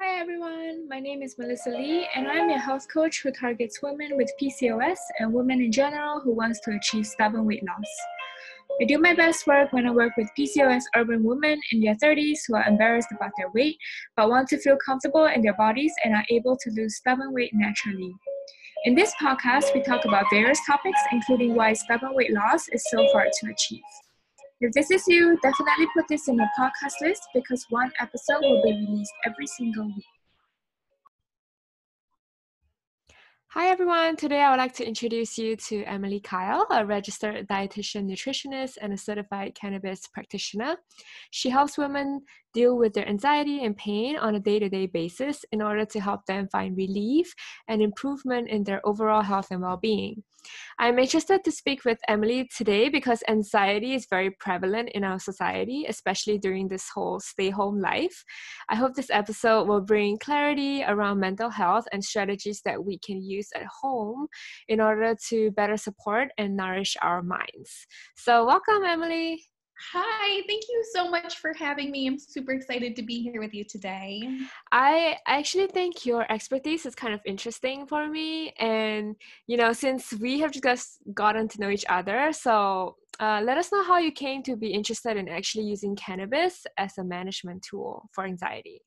Hi everyone, my name is Melissa Lee, and I'm a health coach who targets women with PCOS and women in general who wants to achieve stubborn weight loss. I do my best work when I work with PCOS urban women in their 30s who are embarrassed about their weight but want to feel comfortable in their bodies and are able to lose stubborn weight naturally. In this podcast, we talk about various topics, including why stubborn weight loss is so hard to achieve. If this is you, definitely put this in your podcast list because one episode will be released every single week. Hi everyone, today I would like to introduce you to Emily Kyle, a registered dietitian nutritionist and a certified cannabis practitioner. She helps women deal with their anxiety and pain on a day to day basis in order to help them find relief and improvement in their overall health and well being. I'm interested to speak with Emily today because anxiety is very prevalent in our society, especially during this whole stay home life. I hope this episode will bring clarity around mental health and strategies that we can use at home in order to better support and nourish our minds. So, welcome, Emily. Hi, thank you so much for having me. I'm super excited to be here with you today. I actually think your expertise is kind of interesting for me. And, you know, since we have just gotten to know each other, so uh, let us know how you came to be interested in actually using cannabis as a management tool for anxiety.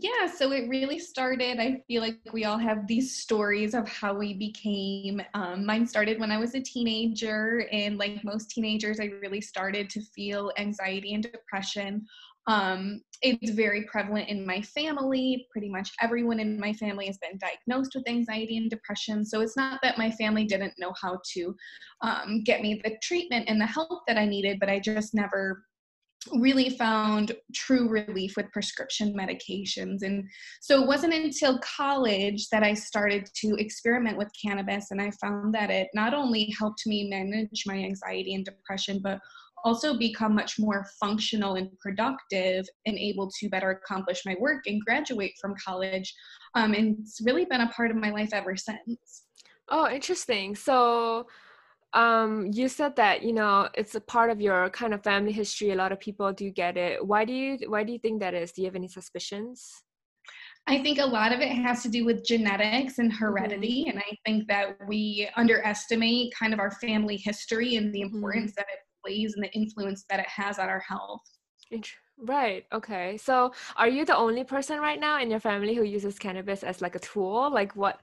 Yeah, so it really started. I feel like we all have these stories of how we became. Um, mine started when I was a teenager, and like most teenagers, I really started to feel anxiety and depression. Um, it's very prevalent in my family. Pretty much everyone in my family has been diagnosed with anxiety and depression. So it's not that my family didn't know how to um, get me the treatment and the help that I needed, but I just never really found true relief with prescription medications. And so it wasn't until college that I started to experiment with cannabis, and I found that it not only helped me manage my anxiety and depression, but also become much more functional and productive and able to better accomplish my work and graduate from college. Um, and it's really been a part of my life ever since. Oh, interesting. So, um, you said that you know it's a part of your kind of family history. A lot of people do get it. Why do you Why do you think that is? Do you have any suspicions? I think a lot of it has to do with genetics and mm-hmm. heredity, mm-hmm. and I think that we underestimate kind of our family history and the mm-hmm. importance mm-hmm. that it plays and the influence that it has on our health. Right. Okay. So, are you the only person right now in your family who uses cannabis as like a tool? Like what?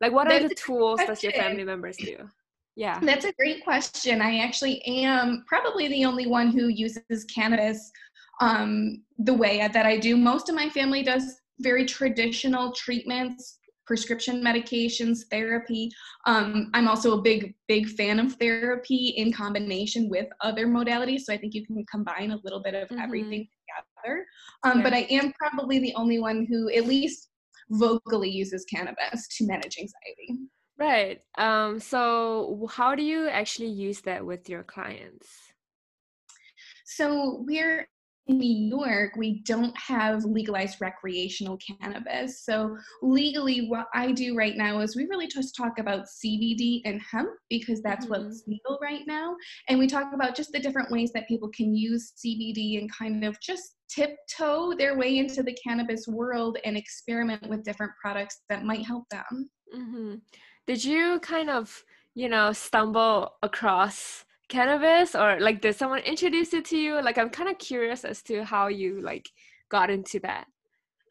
Like what That's are the tools that your family members do? Yeah. That's a great question. I actually am probably the only one who uses cannabis um, the way that I do. Most of my family does very traditional treatments, prescription medications, therapy. Um, I'm also a big, big fan of therapy in combination with other modalities. So I think you can combine a little bit of mm-hmm. everything together. Um, yeah. But I am probably the only one who, at least vocally, uses cannabis to manage anxiety. Right. Um, so, how do you actually use that with your clients? So, we're in New York, we don't have legalized recreational cannabis. So, legally, what I do right now is we really just talk about CBD and hemp because that's mm-hmm. what's legal right now. And we talk about just the different ways that people can use CBD and kind of just tiptoe their way into the cannabis world and experiment with different products that might help them. Mm-hmm. Did you kind of, you know, stumble across cannabis or like did someone introduce it to you? Like I'm kind of curious as to how you like got into that.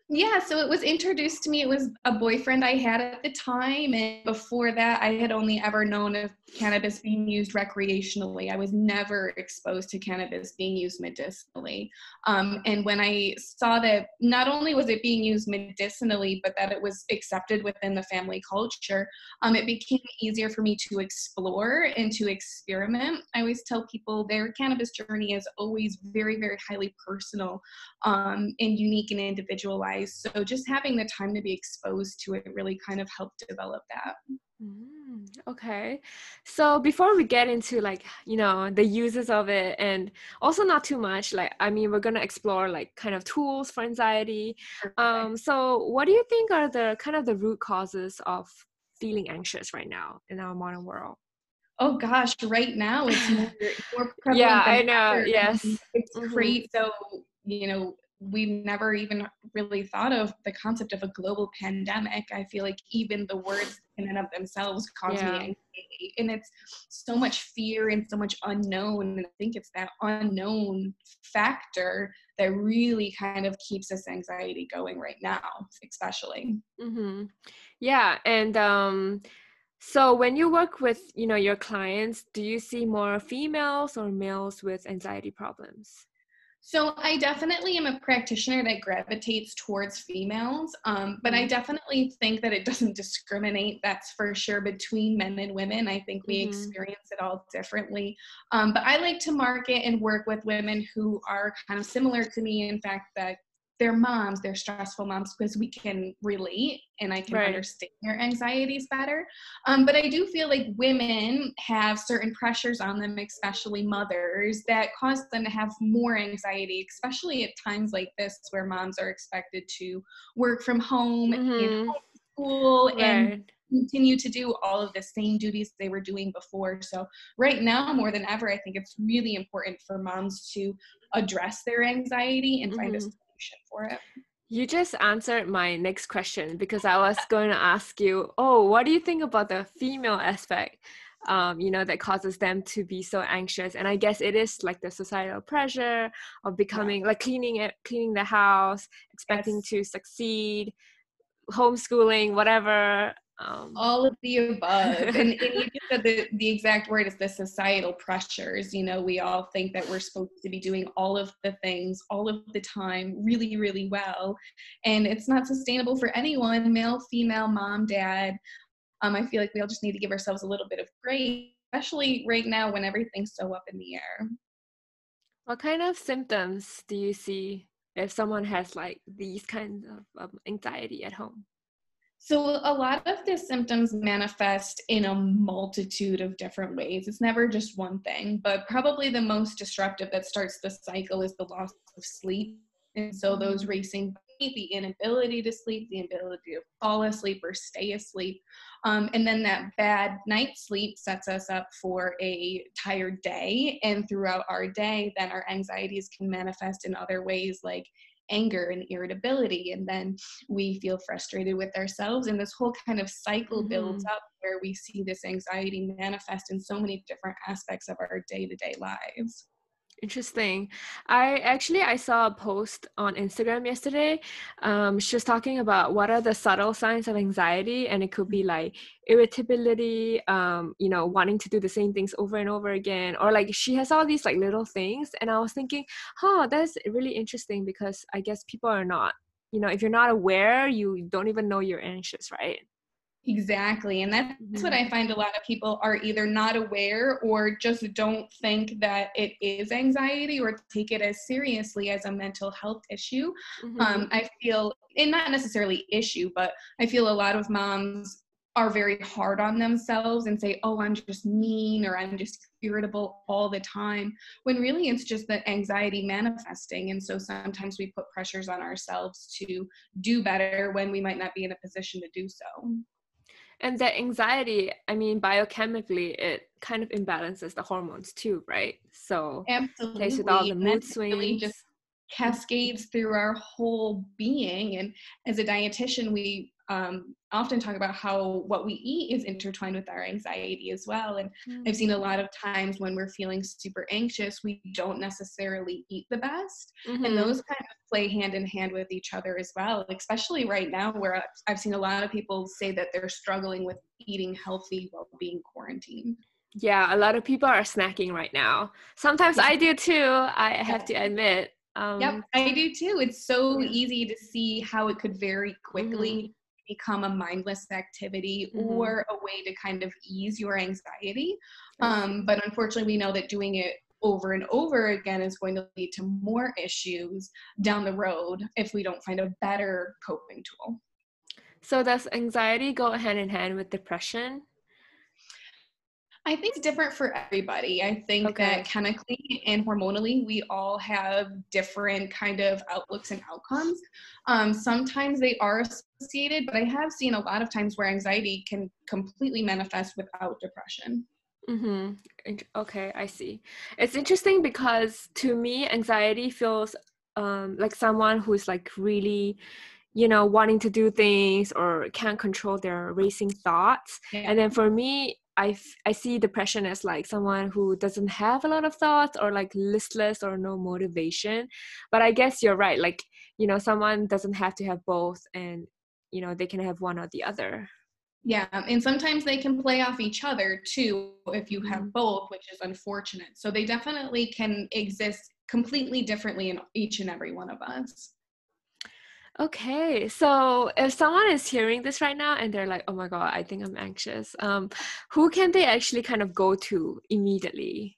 Yeah, so it was introduced to me. It was a boyfriend I had at the time. And before that, I had only ever known of cannabis being used recreationally. I was never exposed to cannabis being used medicinally. Um, and when I saw that not only was it being used medicinally, but that it was accepted within the family culture, um, it became easier for me to explore and to experiment. I always tell people their cannabis journey is always very, very highly personal um, and unique and individualized so just having the time to be exposed to it really kind of helped develop that. Mm, okay. So before we get into like, you know, the uses of it and also not too much, like I mean we're gonna explore like kind of tools for anxiety. Um so what do you think are the kind of the root causes of feeling anxious right now in our modern world? Oh gosh, right now it's more, more prevalent. yeah, I know. Ever. Yes. It's mm-hmm. great. So, you know, we've never even really thought of the concept of a global pandemic. I feel like even the words in and of themselves cause yeah. me anxiety. And it's so much fear and so much unknown. And I think it's that unknown factor that really kind of keeps this anxiety going right now, especially. Mm-hmm. Yeah. And, um, so when you work with you know your clients do you see more females or males with anxiety problems so I definitely am a practitioner that gravitates towards females, um, but I mm-hmm. definitely think that it doesn't discriminate. That's for sure between men and women. I think we mm-hmm. experience it all differently. Um, but I like to market and work with women who are kind of similar to me. In fact, that their moms, they're stressful moms, because we can relate and I can right. understand their anxieties better. Um, but I do feel like women have certain pressures on them, especially mothers, that cause them to have more anxiety, especially at times like this where moms are expected to work from home mm-hmm. school right. and continue to do all of the same duties they were doing before. So, right now, more than ever, I think it's really important for moms to address their anxiety and mm-hmm. find a mm-hmm solution for it. You just answered my next question because I was going to ask you, oh, what do you think about the female aspect? Um, you know, that causes them to be so anxious. And I guess it is like the societal pressure of becoming yeah. like cleaning it, cleaning the house, expecting yes. to succeed, homeschooling, whatever. Um, all of the above. and, and you said the, the exact word is the societal pressures. You know, we all think that we're supposed to be doing all of the things all of the time really, really well. And it's not sustainable for anyone, male, female, mom, dad. Um, I feel like we all just need to give ourselves a little bit of grace, especially right now when everything's so up in the air. What kind of symptoms do you see if someone has like these kinds of, of anxiety at home? So, a lot of the symptoms manifest in a multitude of different ways. It's never just one thing, but probably the most disruptive that starts the cycle is the loss of sleep. And so, those mm-hmm. racing the inability to sleep, the inability to fall asleep or stay asleep. Um, and then that bad night sleep sets us up for a tired day. And throughout our day, then our anxieties can manifest in other ways like anger and irritability and then we feel frustrated with ourselves and this whole kind of cycle mm-hmm. builds up where we see this anxiety manifest in so many different aspects of our day-to-day lives Interesting. I actually I saw a post on Instagram yesterday. Um, she was talking about what are the subtle signs of anxiety, and it could be like irritability, um, you know, wanting to do the same things over and over again, or like she has all these like little things. And I was thinking, huh, that's really interesting because I guess people are not, you know, if you're not aware, you don't even know you're anxious, right? Exactly. And that's mm-hmm. what I find a lot of people are either not aware or just don't think that it is anxiety or take it as seriously as a mental health issue. Mm-hmm. Um, I feel, and not necessarily issue, but I feel a lot of moms are very hard on themselves and say, oh, I'm just mean or I'm just irritable all the time, when really it's just that anxiety manifesting. And so sometimes we put pressures on ourselves to do better when we might not be in a position to do so and that anxiety i mean biochemically it kind of imbalances the hormones too right? So absolutely with all the mood swings really just cascades through our whole being and as a dietitian we um, often talk about how what we eat is intertwined with our anxiety as well. And mm-hmm. I've seen a lot of times when we're feeling super anxious, we don't necessarily eat the best. Mm-hmm. And those kind of play hand in hand with each other as well, especially right now where I've seen a lot of people say that they're struggling with eating healthy while being quarantined. Yeah, a lot of people are snacking right now. Sometimes I do too, I have to admit. Um, yep, I do too. It's so easy to see how it could very quickly mm-hmm become a mindless activity mm-hmm. or a way to kind of ease your anxiety. Um, but unfortunately, we know that doing it over and over again is going to lead to more issues down the road if we don't find a better coping tool. So, does anxiety go hand in hand with depression? I think it's different for everybody. I think okay. that chemically and hormonally, we all have different kind of outlooks and outcomes. Um, sometimes they are associated, but I have seen a lot of times where anxiety can completely manifest without depression. Mm-hmm. Okay, I see. It's interesting because to me, anxiety feels um, like someone who's like really you know wanting to do things or can't control their racing thoughts yeah. and then for me I, I see depression as like someone who doesn't have a lot of thoughts or like listless or no motivation. But i guess you're right like you know someone doesn't have to have both and you know they can have one or the other. Yeah and sometimes they can play off each other too if you have mm-hmm. both which is unfortunate. So they definitely can exist completely differently in each and every one of us Okay, so if someone is hearing this right now and they're like, "Oh my god, I think I'm anxious," um, who can they actually kind of go to immediately?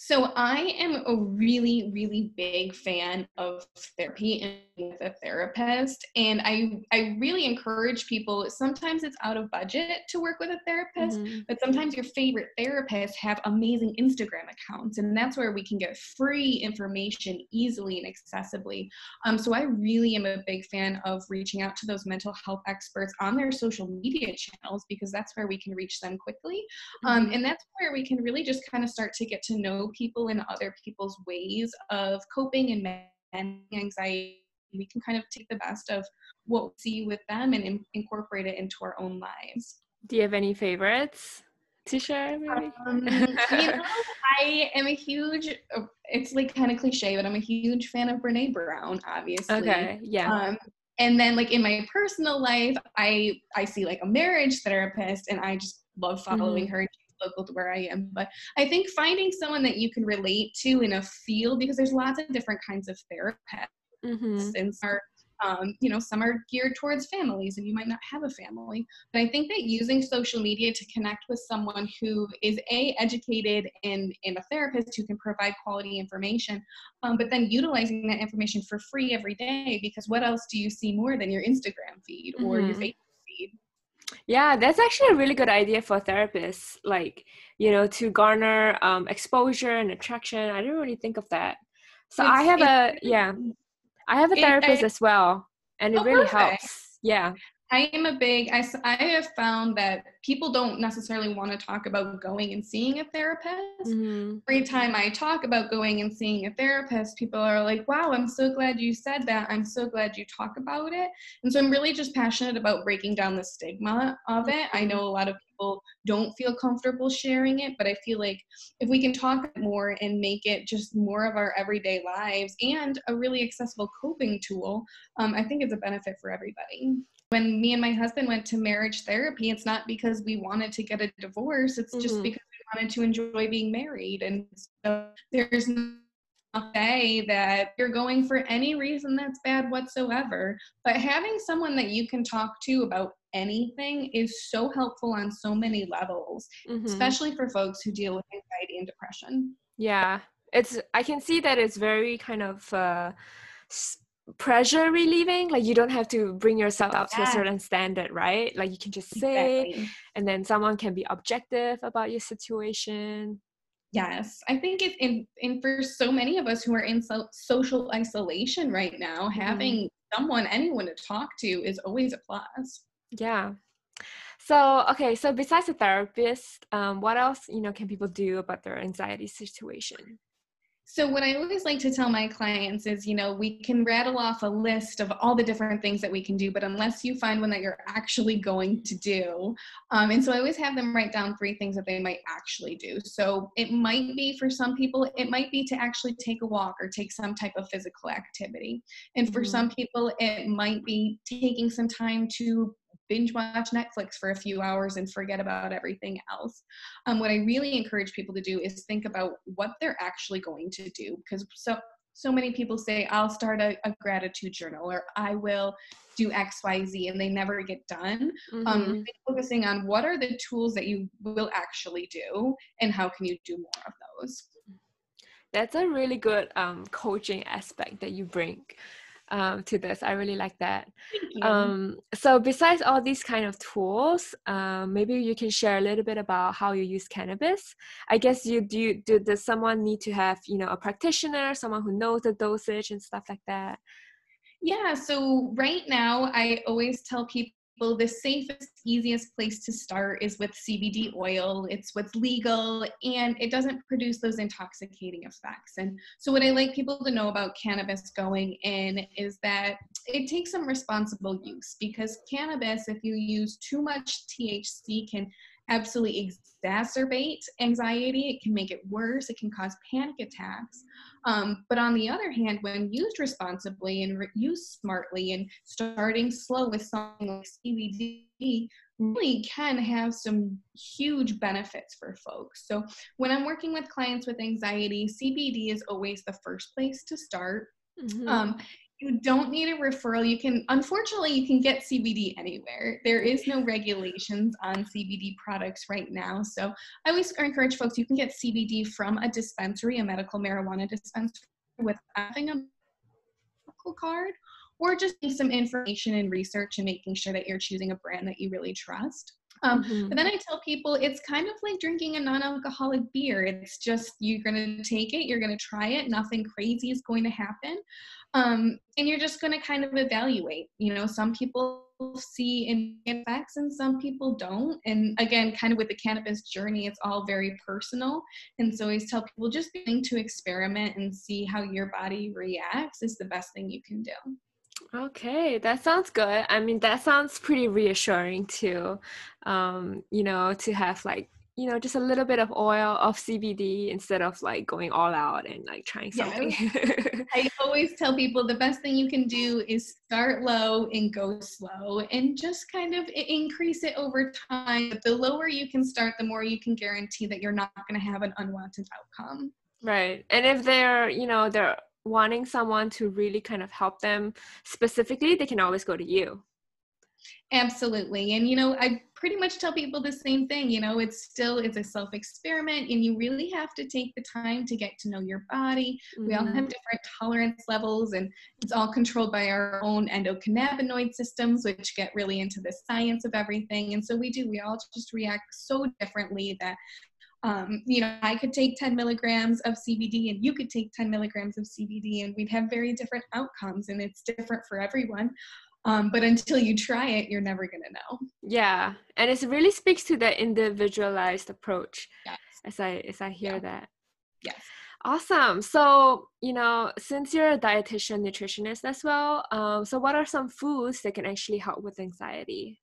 So I am a really, really big fan of therapy and with a therapist. And I I really encourage people, sometimes it's out of budget to work with a therapist, mm-hmm. but sometimes your favorite therapists have amazing Instagram accounts. And that's where we can get free information easily and accessibly. Um, so I really am a big fan of reaching out to those mental health experts on their social media channels because that's where we can reach them quickly. Um, mm-hmm. and that's where we can really just kind of start to get to know people and other people's ways of coping and managing anxiety. We can kind of take the best of what we see with them and in- incorporate it into our own lives. Do you have any favorites? to share maybe? Um, you know, I am a huge it's like kind of cliche but i'm a huge fan of brene brown obviously okay yeah um, and then like in my personal life i i see like a marriage therapist and i just love following mm-hmm. her local to where I am. But I think finding someone that you can relate to in a field, because there's lots of different kinds of therapists, mm-hmm. and are um, you know, some are geared towards families and you might not have a family. But I think that using social media to connect with someone who is A, educated and, and a therapist who can provide quality information, um, but then utilizing that information for free every day because what else do you see more than your Instagram feed or mm-hmm. your Facebook? Yeah, that's actually a really good idea for therapists, like, you know, to garner um, exposure and attraction. I didn't really think of that. So it's, I have a, yeah, I have a therapist I, as well, and it oh, really perfect. helps. Yeah. I am a big, I, I have found that people don't necessarily want to talk about going and seeing a therapist. Mm-hmm. Every time I talk about going and seeing a therapist, people are like, wow, I'm so glad you said that. I'm so glad you talk about it. And so I'm really just passionate about breaking down the stigma of it. I know a lot of people don't feel comfortable sharing it, but I feel like if we can talk more and make it just more of our everyday lives and a really accessible coping tool, um, I think it's a benefit for everybody when me and my husband went to marriage therapy, it's not because we wanted to get a divorce, it's mm-hmm. just because we wanted to enjoy being married. And so there's no say that you're going for any reason that's bad whatsoever. But having someone that you can talk to about anything is so helpful on so many levels, mm-hmm. especially for folks who deal with anxiety and depression. Yeah. It's I can see that it's very kind of uh pressure relieving like you don't have to bring yourself up yeah. to a certain standard right like you can just say exactly. and then someone can be objective about your situation yes i think it's in, in for so many of us who are in so, social isolation right now mm-hmm. having someone anyone to talk to is always a plus yeah so okay so besides a therapist um, what else you know can people do about their anxiety situation so, what I always like to tell my clients is, you know, we can rattle off a list of all the different things that we can do, but unless you find one that you're actually going to do, um, and so I always have them write down three things that they might actually do. So, it might be for some people, it might be to actually take a walk or take some type of physical activity. And for mm-hmm. some people, it might be taking some time to binge watch Netflix for a few hours and forget about everything else. Um, what I really encourage people to do is think about what they're actually going to do because so so many people say I'll start a, a gratitude journal or I will do X Y Z and they never get done. Um, mm-hmm. Um, focusing on what are the tools that you will actually do and how can you do more of those. That's a really good um, coaching aspect that you bring um, to this. I really like that. Um, so besides all these kind of tools, um, maybe you can share a little bit about how you use cannabis. I guess you do. Do does someone need to have you know a practitioner, someone who knows the dosage and stuff like that? Yeah. So right now, I always tell people the safest, easiest place to start is with CBD oil. It's what's legal and it doesn't produce those intoxicating effects. And so, what I like people to know about cannabis going in is that it takes some responsible use because cannabis, if you use too much THC, can absolutely exacerbate anxiety. It can make it worse. It can cause panic attacks. Um, but on the other hand, when used responsibly and re- used smartly and starting slow with something like CBD, really can have some huge benefits for folks. So when I'm working with clients with anxiety, CBD is always the first place to start. Mm-hmm. Um, you don't need a referral. You can, unfortunately, you can get CBD anywhere. There is no regulations on CBD products right now. So I always encourage folks you can get CBD from a dispensary, a medical marijuana dispensary, with having a medical card, or just some information and research and making sure that you're choosing a brand that you really trust. Um, mm-hmm. But then I tell people it's kind of like drinking a non alcoholic beer. It's just you're going to take it, you're going to try it, nothing crazy is going to happen. Um, and you're just going to kind of evaluate. You know, some people see effects and some people don't. And again, kind of with the cannabis journey, it's all very personal. And so I always tell people just being to experiment and see how your body reacts is the best thing you can do. Okay, that sounds good. I mean, that sounds pretty reassuring too. Um, you know, to have like, you know, just a little bit of oil of CBD instead of like going all out and like trying something. Yeah. I always tell people the best thing you can do is start low and go slow and just kind of increase it over time. The lower you can start, the more you can guarantee that you're not going to have an unwanted outcome. Right. And if they're, you know, they're wanting someone to really kind of help them specifically, they can always go to you. Absolutely. And you know, I pretty much tell people the same thing, you know, it's still it's a self experiment and you really have to take the time to get to know your body. Mm-hmm. We all have mm-hmm. different tolerance levels and it's all controlled by our own endocannabinoid systems which get really into the science of everything. And so we do we all just react so differently that um, you know, I could take 10 milligrams of CBD and you could take 10 milligrams of CBD and we'd have very different outcomes and it's different for everyone. Um, but until you try it, you're never going to know. Yeah. And it really speaks to the individualized approach yes. as I, as I hear yeah. that. Yes. Awesome. So, you know, since you're a dietitian, nutritionist as well, um, so what are some foods that can actually help with anxiety?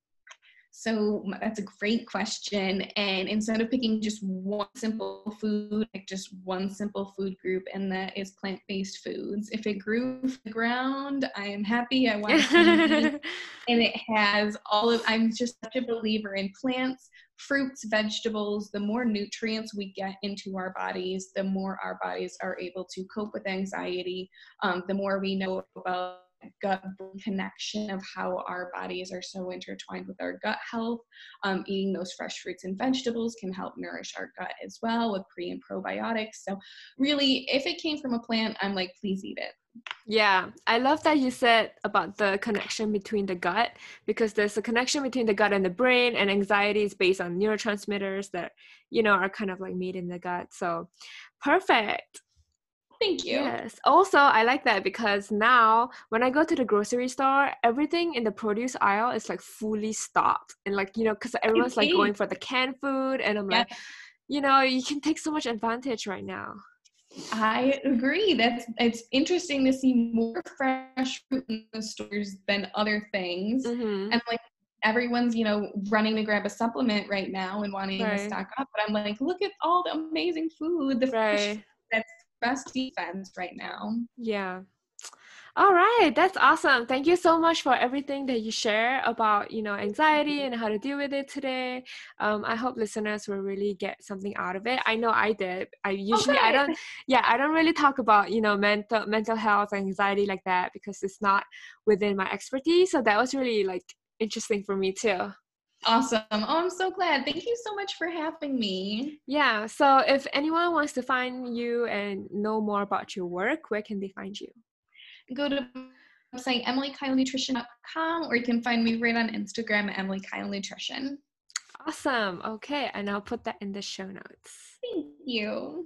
So that's a great question. And instead of picking just one simple food, like just one simple food group, and that is plant based foods. If it grew from the ground, I am happy. I want to eat. And it has all of, I'm just such a believer in plants, fruits, vegetables. The more nutrients we get into our bodies, the more our bodies are able to cope with anxiety, um, the more we know about gut connection of how our bodies are so intertwined with our gut health. Um, eating those fresh fruits and vegetables can help nourish our gut as well with pre and probiotics. So, really, if it came from a plant, I'm like, please eat it. Yeah, I love that you said about the connection between the gut because there's a connection between the gut and the brain, and anxiety is based on neurotransmitters that you know are kind of like made in the gut. So, perfect. Thank you. Yes. Also, I like that because now when I go to the grocery store, everything in the produce aisle is like fully stocked. And like, you know, because everyone's like going for the canned food. And I'm yeah. like, you know, you can take so much advantage right now. I agree. That's it's interesting to see more fresh fruit in the stores than other things. Mm-hmm. And like everyone's, you know, running to grab a supplement right now and wanting right. to stock up. But I'm like, look at all the amazing food, the right. Best defense right now. Yeah. All right, that's awesome. Thank you so much for everything that you share about, you know, anxiety and how to deal with it today. Um, I hope listeners will really get something out of it. I know I did. I usually okay. I don't yeah, I don't really talk about, you know, mental mental health and anxiety like that because it's not within my expertise. So that was really like interesting for me too. Awesome. Oh, I'm so glad. Thank you so much for having me. Yeah. So if anyone wants to find you and know more about your work, where can they find you? Go to website emilykylenutrition.com or you can find me right on Instagram at Emily Kyle Nutrition. Awesome. Okay. And I'll put that in the show notes. Thank you.